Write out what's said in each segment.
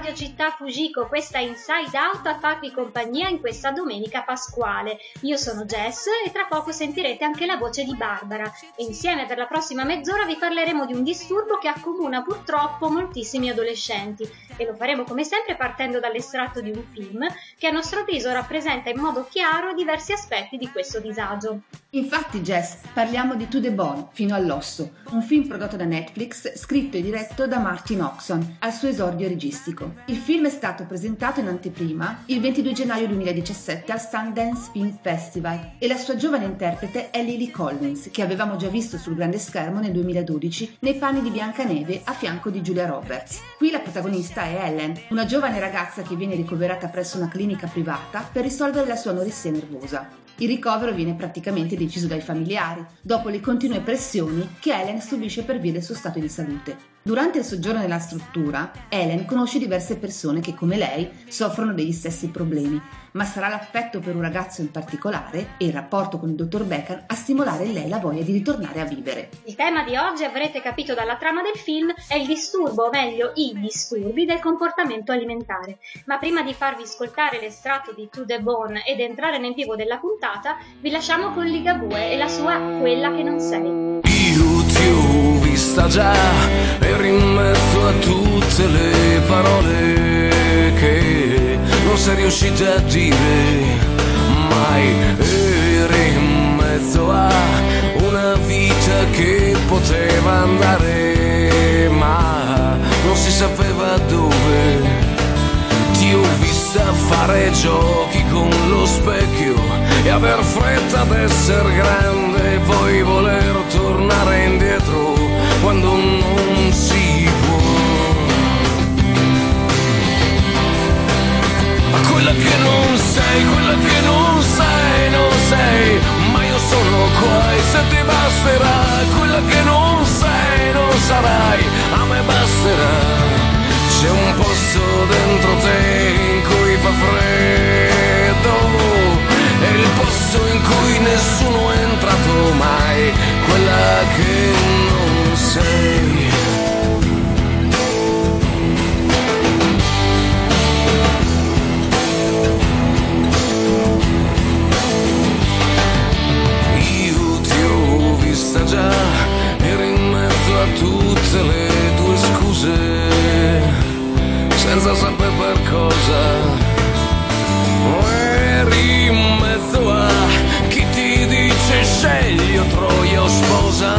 qui su Città Fujiko, questa Inside Out a farvi compagnia in questa domenica pasquale. Io sono Jess e tra poco sentirete anche la voce di Barbara e insieme per la prossima mezz'ora vi parleremo di un disturbo che accomuna purtroppo moltissimi adolescenti e lo faremo come sempre partendo dall'estratto di un film che a nostro avviso rappresenta in modo chiaro diversi aspetti di questo disagio. Infatti Jess, parliamo di To The Bone, fino all'osso, un film prodotto da Netflix, scritto e diretto da Martin Oxon, al suo esordio registico. Il film è stato presentato in anteprima il 22 gennaio 2017 al Sundance Film Festival e la sua giovane interprete è Lily Collins, che avevamo già visto sul grande schermo nel 2012 nei panni di Biancaneve a fianco di Julia Roberts. Qui la protagonista è Ellen, una giovane ragazza che viene ricoverata presso una clinica privata per risolvere la sua anoressia nervosa. Il ricovero viene praticamente deciso dai familiari, dopo le continue pressioni che Helen subisce per via del suo stato di salute. Durante il soggiorno nella struttura, Helen conosce diverse persone che, come lei, soffrono degli stessi problemi, ma sarà l'affetto per un ragazzo in particolare e il rapporto con il dottor Becker a stimolare in lei la voglia di ritornare a vivere. Il tema di oggi, avrete capito dalla trama del film, è il disturbo, o meglio i disturbi del comportamento alimentare. Ma prima di farvi ascoltare l'estratto di To The Bone ed entrare nel vivo della puntata, vi lasciamo con Ligabue e la sua Quella che non sei. Vista già, eri in mezzo a tutte le parole che non sei riuscita a dire mai. Eri in mezzo a una vita che poteva andare, ma non si sapeva dove. Ti ho vista fare giochi con lo specchio e aver fretta d'essere grande che non sei, quella che non sei, non sei, ma io sono qua e se ti basterà, quella che non sei, non sarai, a me basterà. C'è un posto dentro te in cui fa freddo, è il posto in cui nessuno è entrato mai, quella che non sei. Tutte le tue scuse, senza sapere per cosa. Eri in mezzo a chi ti dice scegli o troia o sposa.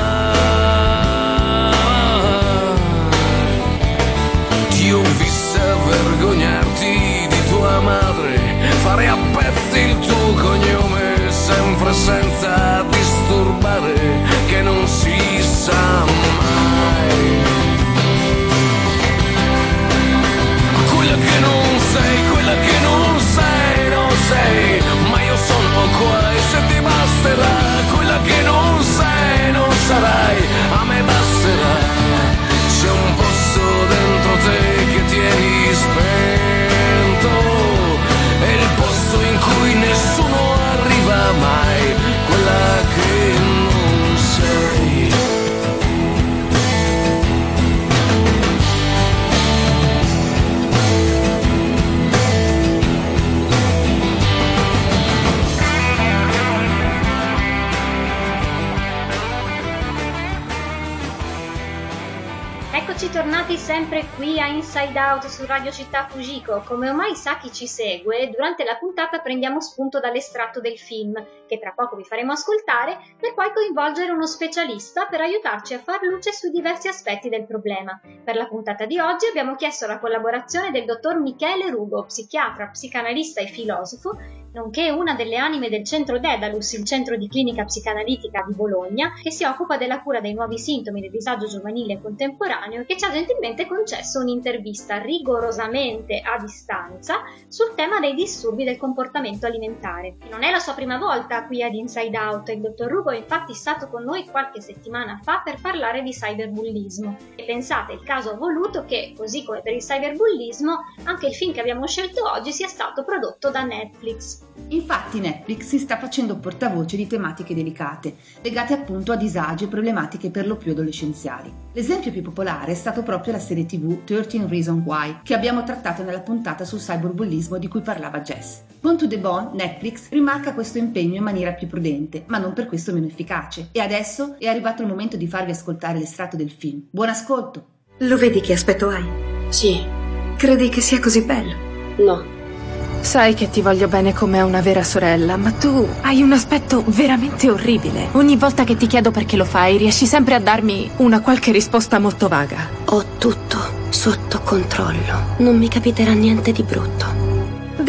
Ti ho vista vergognarti di tua madre, fare a pezzi il tuo sempre qui a Inside Out su Radio Città Fujiko. Come ormai sa chi ci segue, durante la puntata prendiamo spunto dall'estratto del film, che tra poco vi faremo ascoltare, per poi coinvolgere uno specialista per aiutarci a far luce sui diversi aspetti del problema. Per la puntata di oggi abbiamo chiesto la collaborazione del dottor Michele Rugo, psichiatra, psicanalista e filosofo, nonché una delle anime del centro Dedalus, il centro di clinica psicanalitica di Bologna, che si occupa della cura dei nuovi sintomi del disagio giovanile e contemporaneo, che ci ha gentilmente concesso un'intervista rigorosamente a distanza sul tema dei disturbi del comportamento alimentare. Non è la sua prima volta qui ad Inside Out, il dottor Rugo è infatti stato con noi qualche settimana fa per parlare di cyberbullismo. E pensate, il caso ha voluto che, così come per il cyberbullismo, anche il film che abbiamo scelto oggi sia stato prodotto da Netflix. Infatti Netflix si sta facendo portavoce di tematiche delicate, legate appunto a disagi e problematiche per lo più adolescenziali. L'esempio più popolare è stato proprio la serie tv 13 Reasons Why, che abbiamo trattato nella puntata sul cyberbullismo di cui parlava Jess. Bone to the Bone, Netflix, rimarca questo impegno in maniera più prudente, ma non per questo meno efficace. E adesso è arrivato il momento di farvi ascoltare l'estratto del film. Buon ascolto! Lo vedi che aspetto hai? Sì. Credi che sia così bello? No. Sai che ti voglio bene come a una vera sorella, ma tu hai un aspetto veramente orribile. Ogni volta che ti chiedo perché lo fai, riesci sempre a darmi una qualche risposta molto vaga. Ho tutto sotto controllo. Non mi capiterà niente di brutto.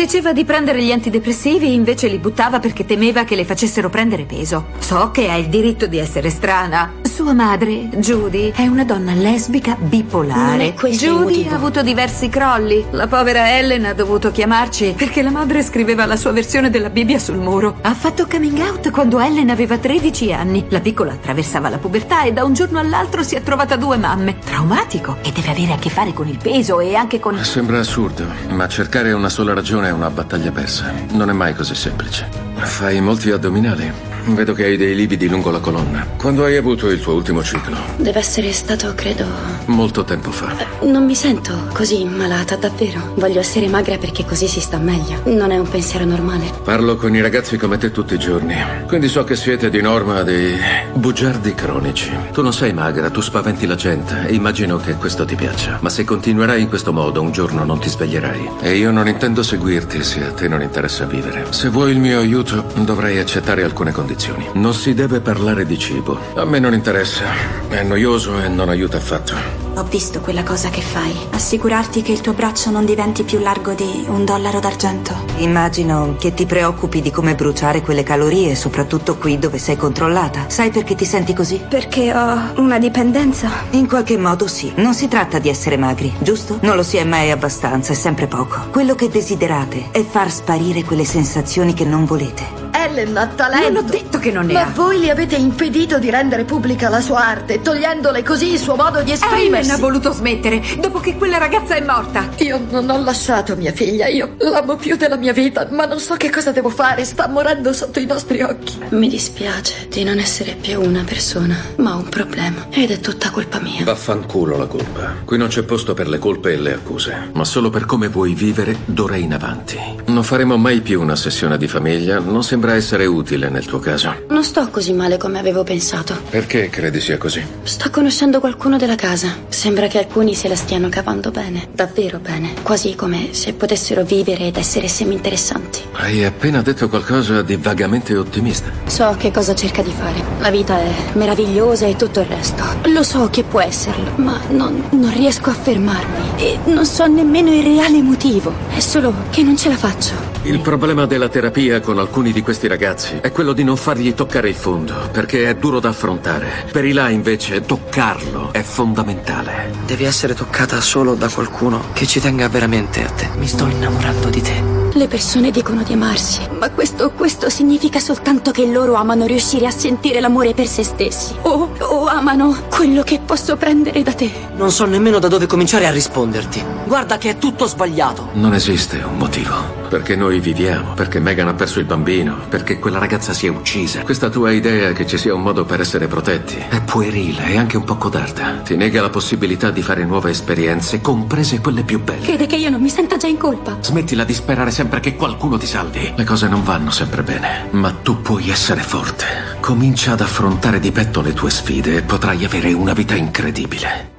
Diceva di prendere gli antidepressivi, invece li buttava perché temeva che le facessero prendere peso. So che ha il diritto di essere strana. Sua madre, Judy, è una donna lesbica bipolare. Judy ha avuto diversi crolli. La povera Ellen ha dovuto chiamarci perché la madre scriveva la sua versione della Bibbia sul muro. Ha fatto coming out quando Ellen aveva 13 anni. La piccola attraversava la pubertà e da un giorno all'altro si è trovata due mamme. Traumatico. E deve avere a che fare con il peso e anche con... Sembra assurdo, ma cercare una sola ragione è una battaglia persa. Non è mai così semplice. Fai molti addominali. Vedo che hai dei lividi lungo la colonna. Quando hai avuto il tuo ultimo ciclo? Deve essere stato, credo. Molto tempo fa. Non mi sento così malata, davvero. Voglio essere magra perché così si sta meglio. Non è un pensiero normale. Parlo con i ragazzi come te tutti i giorni. Quindi so che siete di norma dei bugiardi cronici. Tu non sei magra, tu spaventi la gente immagino che questo ti piaccia. Ma se continuerai in questo modo, un giorno non ti sveglierai. E io non intendo seguirti se a te non interessa vivere. Se vuoi il mio aiuto, dovrai accettare alcune condizioni. Non si deve parlare di cibo. A me non interessa. È noioso e non aiuta affatto. Ho visto quella cosa che fai. Assicurarti che il tuo braccio non diventi più largo di un dollaro d'argento. Immagino che ti preoccupi di come bruciare quelle calorie, soprattutto qui dove sei controllata. Sai perché ti senti così? Perché ho una dipendenza. In qualche modo sì. Non si tratta di essere magri, giusto? Non lo si è mai abbastanza, è sempre poco. Quello che desiderate è far sparire quelle sensazioni che non volete. Ellen ha talento. Non ho detto che non ne Ma ha. voi le avete impedito di rendere pubblica la sua arte, togliendole così il suo modo di esprimersi. Ellen ha voluto smettere dopo che quella ragazza è morta. Io non ho lasciato mia figlia, io l'amo più della mia vita, ma non so che cosa devo fare, sta morendo sotto i nostri occhi. Mi dispiace di non essere più una persona, ma ho un problema. Ed è tutta colpa mia. Vaffanculo la colpa. Qui non c'è posto per le colpe e le accuse, ma solo per come vuoi vivere d'ora in avanti. Non faremo mai più una sessione di famiglia, non sembra essere utile nel tuo caso. Non sto così male come avevo pensato. Perché credi sia così? Sto conoscendo qualcuno della casa. Sembra che alcuni se la stiano cavando bene, davvero bene. Quasi come se potessero vivere ed essere semi-interessanti. Hai appena detto qualcosa di vagamente ottimista. So che cosa cerca di fare. La vita è meravigliosa e tutto il resto. Lo so che può esserlo, ma non, non riesco a fermarmi. E non so nemmeno il reale motivo. È solo che non ce la faccio. Il problema della terapia con alcuni di questi ragazzi è quello di non fargli toccare il fondo, perché è duro da affrontare. Per i là, invece, toccarlo è fondamentale. Devi essere toccata solo da qualcuno che ci tenga veramente a te. Mi sto innamorando di te. Le persone dicono di amarsi, ma questo, questo significa soltanto che loro amano riuscire a sentire l'amore per se stessi. O, o amano quello che posso prendere da te. Non so nemmeno da dove cominciare a risponderti. Guarda che è tutto sbagliato. Non esiste un motivo. Perché noi viviamo, perché Megan ha perso il bambino, perché quella ragazza si è uccisa. Questa tua idea che ci sia un modo per essere protetti è puerile e anche un po' codarda. Ti nega la possibilità di fare nuove esperienze, comprese quelle più belle. Crede che io non mi senta già in colpa. Smettila di sperare sempre che qualcuno ti salvi. Le cose non vanno sempre bene, ma tu puoi essere forte. Comincia ad affrontare di petto le tue sfide e potrai avere una vita incredibile.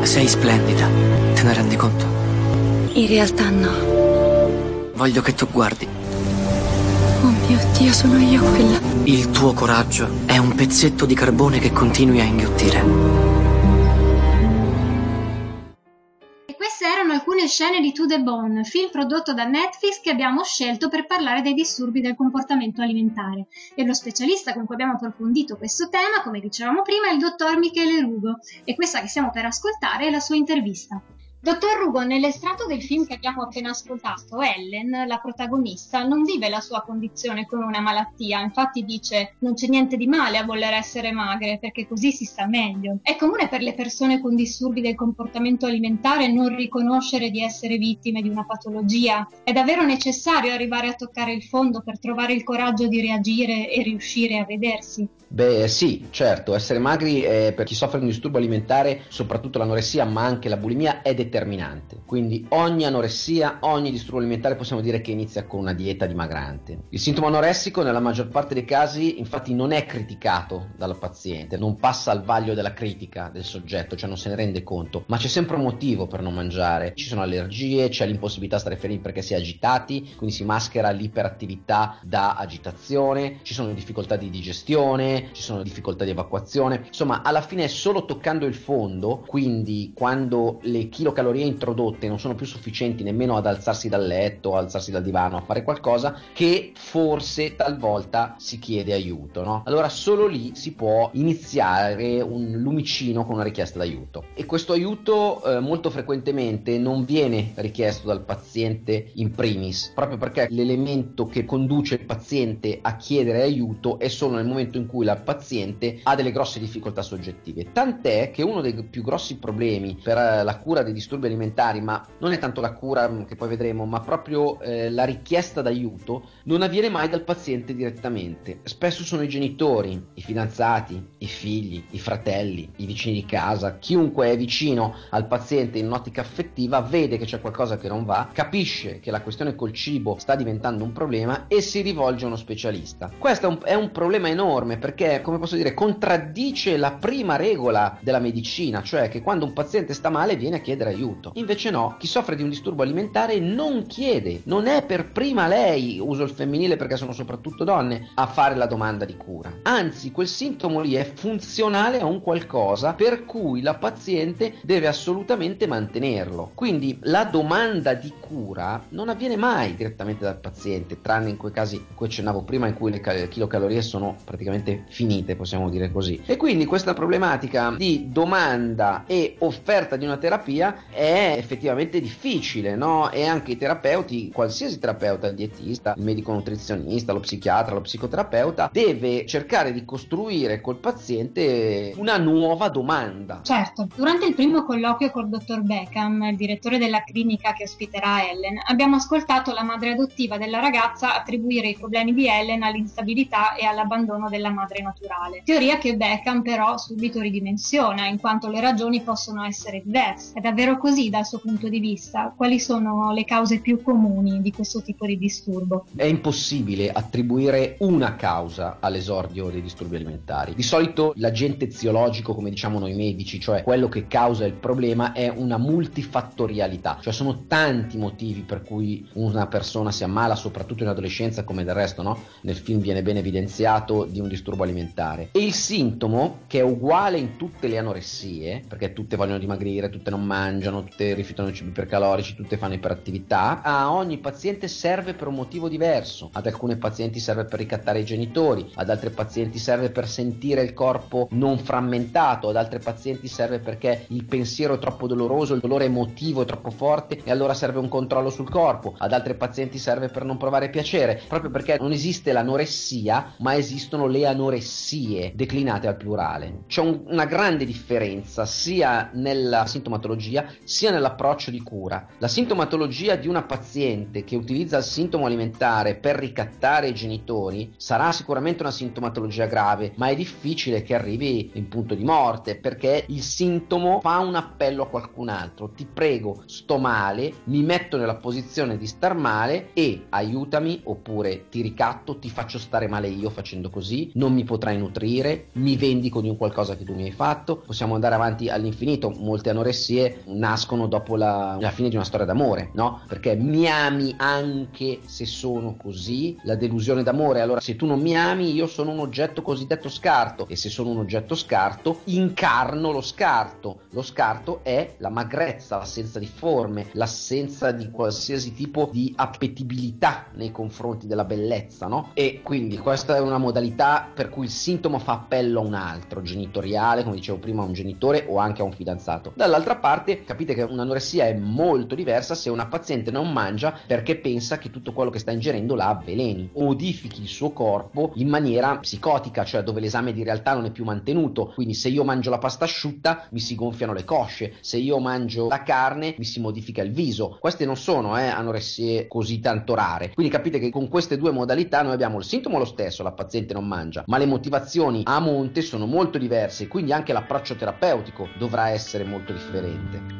Sei splendida. Te ne rendi conto? In realtà no. Voglio che tu guardi. Oh mio Dio, sono io quella. Il tuo coraggio è un pezzetto di carbone che continui a inghiottire. Erano alcune scene di To The Bone, film prodotto da Netflix che abbiamo scelto per parlare dei disturbi del comportamento alimentare. E lo specialista con cui abbiamo approfondito questo tema, come dicevamo prima, è il dottor Michele Rugo e questa che stiamo per ascoltare è la sua intervista. Dottor Rugo, nell'estratto del film che abbiamo appena ascoltato, Ellen, la protagonista, non vive la sua condizione con una malattia, infatti dice non c'è niente di male a voler essere magre perché così si sta meglio. È comune per le persone con disturbi del comportamento alimentare non riconoscere di essere vittime di una patologia. È davvero necessario arrivare a toccare il fondo per trovare il coraggio di reagire e riuscire a vedersi. Beh sì, certo, essere magri per chi soffre di un disturbo alimentare, soprattutto l'anoressia ma anche la bulimia, è determinante. Quindi ogni anoressia, ogni disturbo alimentare possiamo dire che inizia con una dieta dimagrante. Il sintomo anoressico nella maggior parte dei casi infatti non è criticato dal paziente, non passa al vaglio della critica del soggetto, cioè non se ne rende conto, ma c'è sempre un motivo per non mangiare. Ci sono allergie, c'è l'impossibilità di stare fermi perché si è agitati, quindi si maschera l'iperattività da agitazione, ci sono difficoltà di digestione, ci sono difficoltà di evacuazione, insomma alla fine è solo toccando il fondo, quindi quando le chilocalorie introdotte non sono più sufficienti nemmeno ad alzarsi dal letto, alzarsi dal divano, a fare qualcosa, che forse talvolta si chiede aiuto, no? Allora solo lì si può iniziare un lumicino con una richiesta d'aiuto e questo aiuto eh, molto frequentemente non viene richiesto dal paziente in primis, proprio perché l'elemento che conduce il paziente a chiedere aiuto è solo nel momento in cui la paziente ha delle grosse difficoltà soggettive. Tant'è che uno dei più grossi problemi per eh, la cura dei disturbi alimentari, ma non è tanto la cura mm, che poi vedremo, ma proprio eh, la richiesta d'aiuto, non avviene mai dal paziente direttamente. Spesso sono i genitori, i fidanzati, i figli, i fratelli, i vicini di casa, chiunque è vicino al paziente in un'ottica affettiva vede che c'è qualcosa che non va, capisce che la questione col cibo sta diventando un problema e si rivolge a uno specialista. Questo è un, è un problema enorme perché, come posso dire, contraddice la prima regola della medicina, cioè che quando un paziente sta male viene a chiedere aiuto. Invece no, chi soffre di un disturbo alimentare non chiede, non è per prima lei, uso il femminile perché sono soprattutto donne, a fare la domanda di cura. Anzi, quel sintomo lì è funzionale a un qualcosa per cui la paziente deve assolutamente mantenerlo. Quindi la domanda di cura non avviene mai direttamente dal paziente, tranne in quei casi cui accennavo prima, in cui le chilocalorie sono praticamente finite, possiamo dire così. E quindi questa problematica di domanda e offerta di una terapia è effettivamente difficile, no? E anche i terapeuti, qualsiasi terapeuta, il dietista, il medico nutrizionista, lo psichiatra, lo psicoterapeuta, deve cercare di costruire col paziente una nuova domanda. Certo, durante il primo colloquio col dottor Beckham, il direttore della clinica che ospiterà Ellen, abbiamo ascoltato la madre adottiva della ragazza attribuire i problemi di Ellen all'instabilità e all'abbandono della madre naturale. Teoria che Beckham però subito ridimensiona, in quanto le ragioni possono essere diverse. È davvero così dal suo punto di vista? Quali sono le cause più comuni di questo tipo di disturbo? È impossibile attribuire una causa all'esordio dei disturbi alimentari. Di solito l'agente eziologico, come diciamo noi medici, cioè quello che causa il problema, è una multifattorialità, cioè sono tanti motivi per cui una persona si ammala, soprattutto in adolescenza, come del resto, no? Nel film viene ben evidenziato di un disturbo alimentare alimentare. E il sintomo, che è uguale in tutte le anoressie, perché tutte vogliono dimagrire, tutte non mangiano, tutte rifiutano i cibi ipercalorici, tutte fanno iperattività, a ogni paziente serve per un motivo diverso. Ad alcune pazienti serve per ricattare i genitori, ad altri pazienti serve per sentire il corpo non frammentato, ad altri pazienti serve perché il pensiero è troppo doloroso, il dolore emotivo è troppo forte e allora serve un controllo sul corpo, ad altri pazienti serve per non provare piacere, proprio perché non esiste l'anoressia, ma esistono le anoressie declinate al plurale. C'è un, una grande differenza sia nella sintomatologia sia nell'approccio di cura. La sintomatologia di una paziente che utilizza il sintomo alimentare per ricattare i genitori sarà sicuramente una sintomatologia grave, ma è difficile che arrivi in punto di morte perché il sintomo fa un appello a qualcun altro. Ti prego, sto male, mi metto nella posizione di star male e aiutami oppure ti ricatto, ti faccio stare male io facendo così, non mi potrai nutrire, mi vendico di un qualcosa che tu mi hai fatto, possiamo andare avanti all'infinito, molte anoressie nascono dopo la, la fine di una storia d'amore, no? Perché mi ami anche se sono così, la delusione d'amore, allora se tu non mi ami io sono un oggetto cosiddetto scarto e se sono un oggetto scarto incarno lo scarto, lo scarto è la magrezza, l'assenza di forme, l'assenza di qualsiasi tipo di appetibilità nei confronti della bellezza, no? E quindi questa è una modalità per cui il sintomo fa appello a un altro, genitoriale, come dicevo prima, a un genitore o anche a un fidanzato. Dall'altra parte Capite che un'anoressia è molto diversa se una paziente non mangia perché pensa che tutto quello che sta ingerendo la avveleni modifichi il suo corpo in maniera psicotica, cioè dove l'esame di realtà non è più mantenuto. Quindi se io mangio la pasta asciutta mi si gonfiano le cosce, se io mangio la carne mi si modifica il viso. Queste non sono eh, anoressie così tanto rare. Quindi capite che con queste due modalità noi abbiamo il sintomo lo stesso, la paziente non mangia, ma le motivazioni a monte sono molto diverse, quindi anche l'approccio terapeutico dovrà essere molto differente.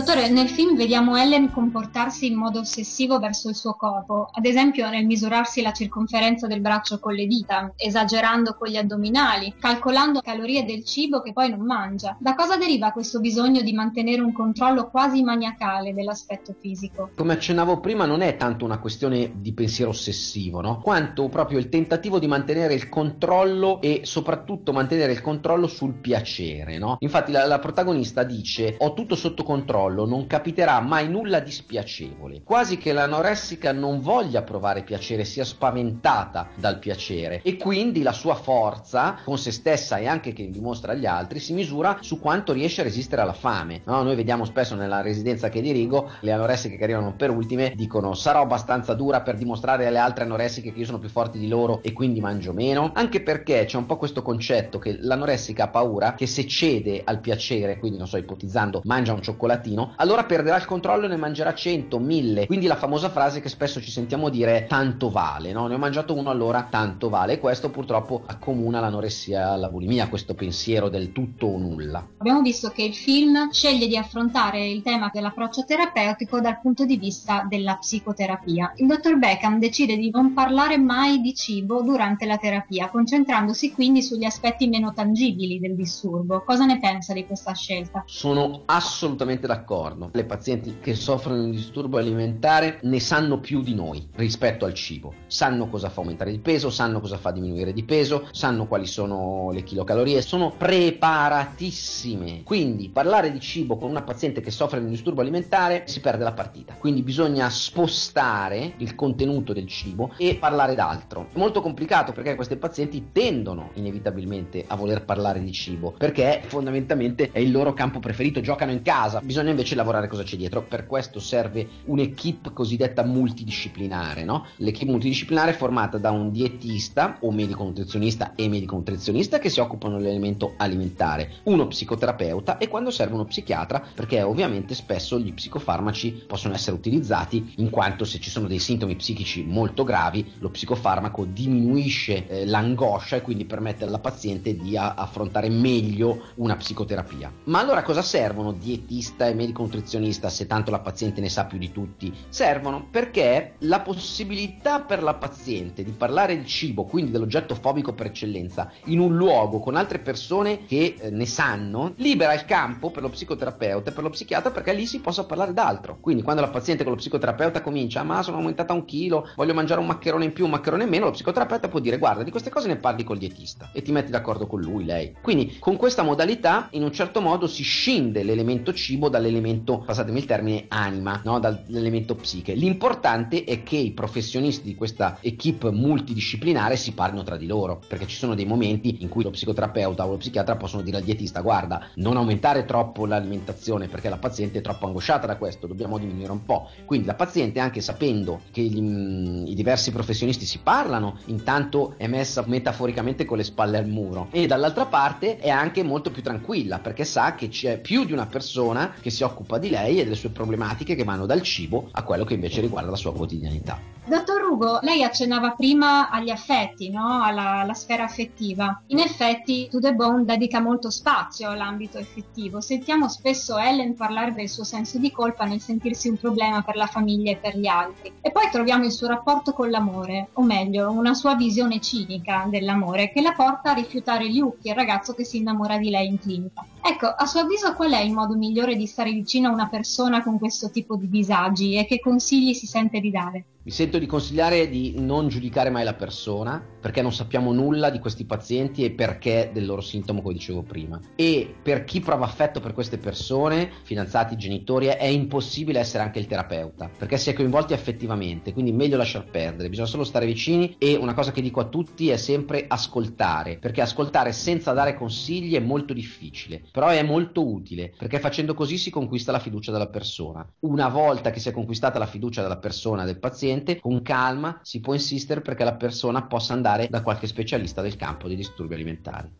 Dottore, nel film vediamo Ellen comportarsi in modo ossessivo verso il suo corpo, ad esempio nel misurarsi la circonferenza del braccio con le dita, esagerando con gli addominali, calcolando calorie del cibo che poi non mangia. Da cosa deriva questo bisogno di mantenere un controllo quasi maniacale dell'aspetto fisico? Come accennavo prima, non è tanto una questione di pensiero ossessivo, no? Quanto proprio il tentativo di mantenere il controllo e soprattutto mantenere il controllo sul piacere, no? Infatti la, la protagonista dice ho tutto sotto controllo, non capiterà mai nulla di spiacevole. Quasi che l'anoressica non voglia provare piacere, sia spaventata dal piacere e quindi la sua forza con se stessa e anche che dimostra agli altri si misura su quanto riesce a resistere alla fame. No? Noi vediamo spesso nella residenza che dirigo le anoressiche che arrivano per ultime dicono sarò abbastanza dura per dimostrare alle altre anoressiche che io sono più forti di loro e quindi mangio meno, anche perché c'è un po' questo concetto che l'anoressica ha paura che se cede al piacere, quindi non so, ipotizzando, mangia un cioccolatino, allora perderà il controllo e ne mangerà 100, 1000. Quindi la famosa frase che spesso ci sentiamo dire tanto vale, no? Ne ho mangiato uno allora tanto vale e questo purtroppo accomuna l'anoressia alla bulimia, questo pensiero del tutto o nulla. Abbiamo visto che il film sceglie di affrontare il tema dell'approccio terapeutico dal punto di vista della psicoterapia. Il dottor Beckham decide di non parlare mai di cibo durante la terapia, concentrandosi quindi sugli aspetti meno tangibili del disturbo. Cosa ne pensa di questa scelta? Sono assolutamente d'accordo. Le pazienti che soffrono di disturbo alimentare ne sanno più di noi rispetto al cibo. Sanno cosa fa aumentare il peso, sanno cosa fa diminuire di peso, sanno quali sono le chilocalorie, sono preparatissime. Quindi parlare di cibo con una paziente che soffre di un disturbo alimentare si perde la partita. Quindi bisogna spostare il contenuto del cibo e parlare d'altro. È molto complicato perché queste pazienti tendono inevitabilmente a voler parlare di cibo perché fondamentalmente è il loro campo preferito, giocano in casa, bisogna invece lavorare cosa c'è dietro. Per questo serve un'equipe cosiddetta multidisciplinare, no? L'equipe multidisciplinare è formata da un dietista o medico nutrizionista e medico nutrizionista che si occupano dell'elemento alimentare, uno psicoterapeuta e quando serve uno psichiatra perché ovviamente spesso gli psicofarmaci possono essere utilizzati in quanto se ci sono dei sintomi psichici molto gravi lo psicofarmaco diminuisce eh, l'angoscia e quindi permette alla paziente di a- affrontare meglio una psicoterapia. Ma allora cosa servono dietista e medico nutrizionista se tanto la paziente ne sa più di tutti? Servono perché la possibilità per la paziente di parlare del cibo, quindi dell'oggetto fobico per eccellenza, in un luogo con altre persone che eh, ne sanno, libera il campo per lo psicoterapeuta e per lo psichiatra perché lì si possa parlare d'altro. Quindi quando la paziente con lo psicoterapeuta comincia, ma sono aumentata un chilo, voglio mangiare un maccherone in più, un maccherone in meno, lo psicoterapeuta può dire guarda di queste cose ne parli col dietista e ti metti d'accordo con lui, lei. Quindi con questa modalità in un certo modo si scinde l'elemento cibo dall'elemento, passatemi il termine, anima, no? dall'elemento psiche. L'importante è che i professionisti di questa equip multidisciplinare si parlino tra di loro, perché ci sono dei momenti in cui lo psicoterapeuta o lo psichiatra possono dire al dietista guarda, non aumentare troppo l'alimentazione perché la paziente è troppo angosciata da questo, dobbiamo diminuire un po'. Quindi la paziente anche sapendo che gli, mm, i diversi professionisti si parlano, intanto è messa metaforicamente con le spalle al muro e dall'altra parte è anche molto più tranquilla perché sa che c'è più di una persona che si occupa di lei e delle sue problematiche che vanno dal cibo a quello che invece riguarda la sua quotidianità. Dottor Rugo, lei accennava prima agli affetti, no? alla, alla, sfera affettiva. In effetti, To The Bone dedica molto spazio all'ambito effettivo. Sentiamo spesso Ellen parlare del suo senso di colpa nel sentirsi un problema per la famiglia e per gli altri. E poi troviamo il suo rapporto con l'amore, o meglio, una sua visione cinica dell'amore che la porta a rifiutare Luke, il ragazzo che si innamora di lei in clinica. Ecco, a suo avviso qual è il modo migliore di stare vicino a una persona con questo tipo di disagi e che consigli si sente di dare? Mi sento di consigliare di non giudicare mai la persona perché non sappiamo nulla di questi pazienti e perché del loro sintomo, come dicevo prima. E per chi prova affetto per queste persone, fidanzati, genitori, è impossibile essere anche il terapeuta perché si è coinvolti affettivamente, quindi meglio lasciar perdere, bisogna solo stare vicini e una cosa che dico a tutti è sempre ascoltare, perché ascoltare senza dare consigli è molto difficile, però è molto utile perché facendo così si conquista la fiducia della persona. Una volta che si è conquistata la fiducia della persona, del paziente, con calma si può insistere perché la persona possa andare da qualche specialista del campo dei disturbi alimentari.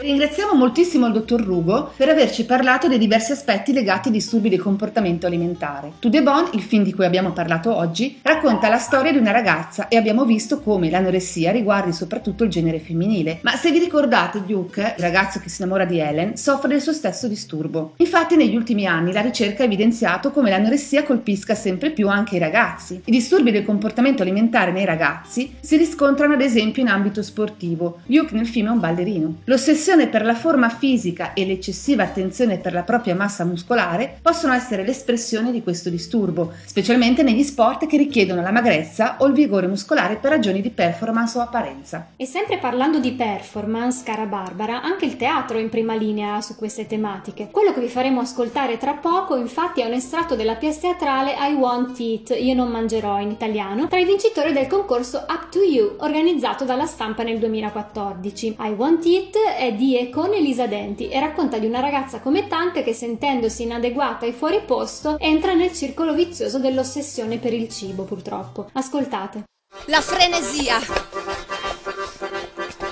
Ringraziamo moltissimo il dottor Rugo per averci parlato dei diversi aspetti legati ai disturbi del comportamento alimentare. To the Bone, il film di cui abbiamo parlato oggi, racconta la storia di una ragazza e abbiamo visto come l'anoressia riguardi soprattutto il genere femminile. Ma se vi ricordate, Duke, il ragazzo che si innamora di Helen, soffre del suo stesso disturbo. Infatti negli ultimi anni la ricerca ha evidenziato come l'anoressia colpisca sempre più anche i ragazzi. I disturbi del comportamento alimentare nei ragazzi si riscontrano ad esempio in ambito sportivo. Duke nel film è un ballerino. L'ossessione l'ossessione per la forma fisica e l'eccessiva attenzione per la propria massa muscolare possono essere l'espressione di questo disturbo, specialmente negli sport che richiedono la magrezza o il vigore muscolare per ragioni di performance o apparenza. E sempre parlando di performance, cara Barbara, anche il teatro è in prima linea su queste tematiche. Quello che vi faremo ascoltare tra poco, infatti, è un estratto della pièce teatrale I Want It, Io non mangerò in italiano, tra i vincitori del concorso Up to You, organizzato dalla stampa nel 2014. I Want It è di e con Elisa Denti e racconta di una ragazza come Tank che sentendosi inadeguata e fuori posto entra nel circolo vizioso dell'ossessione per il cibo purtroppo. Ascoltate. La frenesia.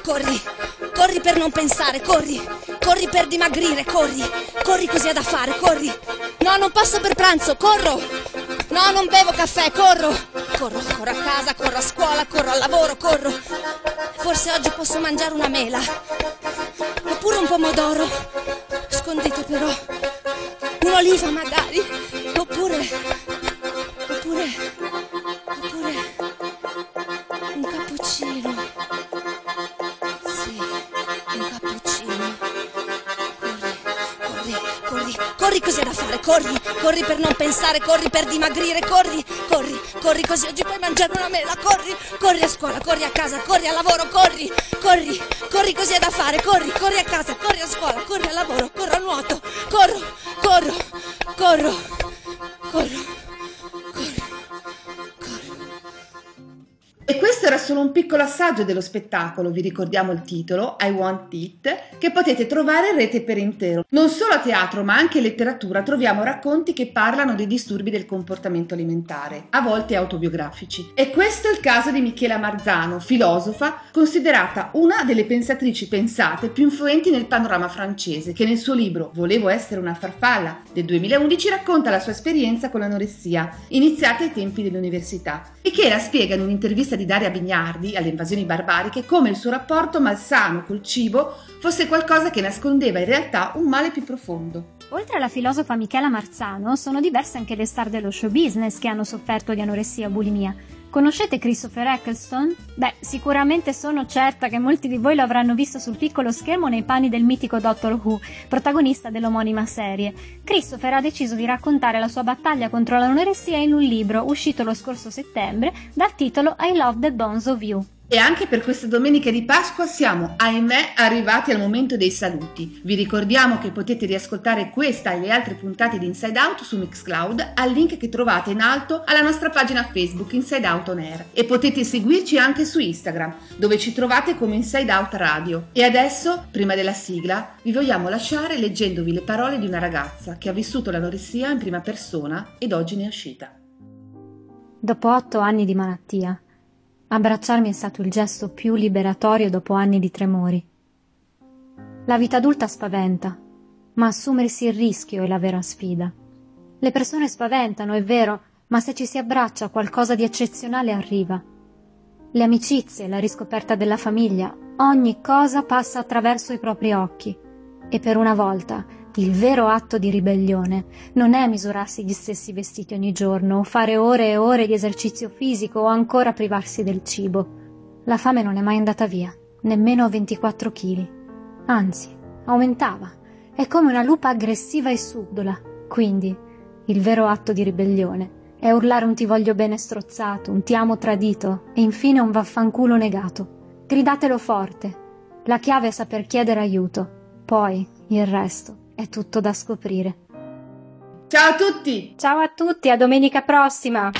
Corri, corri per non pensare, corri, corri per dimagrire, corri, corri così ha da fare, corri. No, non passo per pranzo, corro. No, non bevo caffè, corro. Corro, corro a casa, corro a scuola, corro al lavoro, corro. Forse oggi posso mangiare una mela. Oppure un pomodoro. Scondito però. Un'oliva magari. Oppure. Oppure. Oppure. Un cappuccino. Sì, un cappuccino. Corri, corri, corri, corri così da fare, corri, corri per non pensare, corri per dimagrire, corri, corri, corri così oggi puoi mangiare una mela, corri, corri a scuola, corri a casa, corri al lavoro, corri, corri, corri così è da fare, corri, corri a casa, corri a scuola, corri al lavoro, corro a nuoto, corro, corro, corro, assaggio dello spettacolo, vi ricordiamo il titolo, I Want It, che potete trovare in rete per intero. Non solo a teatro ma anche in letteratura troviamo racconti che parlano dei disturbi del comportamento alimentare, a volte autobiografici. E questo è il caso di Michela Marzano, filosofa, considerata una delle pensatrici pensate più influenti nel panorama francese, che nel suo libro Volevo essere una farfalla del 2011 racconta la sua esperienza con l'anoressia, iniziata ai tempi dell'università. Michela spiega in un'intervista di Daria Bignardi alle invasioni barbariche come il suo rapporto malsano col cibo fosse qualcosa che nascondeva in realtà un male più profondo. Oltre alla filosofa Michela Marzano, sono diverse anche le star dello show business che hanno sofferto di anoressia o bulimia. Conoscete Christopher Eccleston? Beh, sicuramente sono certa che molti di voi lo avranno visto sul piccolo schermo nei panni del mitico Doctor Who, protagonista dell'omonima serie. Christopher ha deciso di raccontare la sua battaglia contro l'anoressia in un libro uscito lo scorso settembre dal titolo I Love the Bones of You. E anche per questa domenica di Pasqua siamo, ahimè, arrivati al momento dei saluti. Vi ricordiamo che potete riascoltare questa e le altre puntate di Inside Out su Mixcloud al link che trovate in alto alla nostra pagina Facebook Inside Out On Air e potete seguirci anche su Instagram, dove ci trovate come Inside Out Radio. E adesso, prima della sigla, vi vogliamo lasciare leggendovi le parole di una ragazza che ha vissuto l'anoressia in prima persona ed oggi ne è uscita. Dopo otto anni di malattia, Abbracciarmi è stato il gesto più liberatorio dopo anni di tremori. La vita adulta spaventa, ma assumersi il rischio è la vera sfida. Le persone spaventano, è vero, ma se ci si abbraccia qualcosa di eccezionale arriva. Le amicizie, la riscoperta della famiglia, ogni cosa passa attraverso i propri occhi. E per una volta il vero atto di ribellione non è misurarsi gli stessi vestiti ogni giorno, o fare ore e ore di esercizio fisico o ancora privarsi del cibo. La fame non è mai andata via, nemmeno a 24 kg. Anzi, aumentava. È come una lupa aggressiva e subdola. Quindi, il vero atto di ribellione è urlare un ti voglio bene strozzato, un ti amo tradito e infine un vaffanculo negato. Gridatelo forte. La chiave è saper chiedere aiuto. Poi, il resto è tutto da scoprire. Ciao a tutti! Ciao a tutti, a domenica prossima!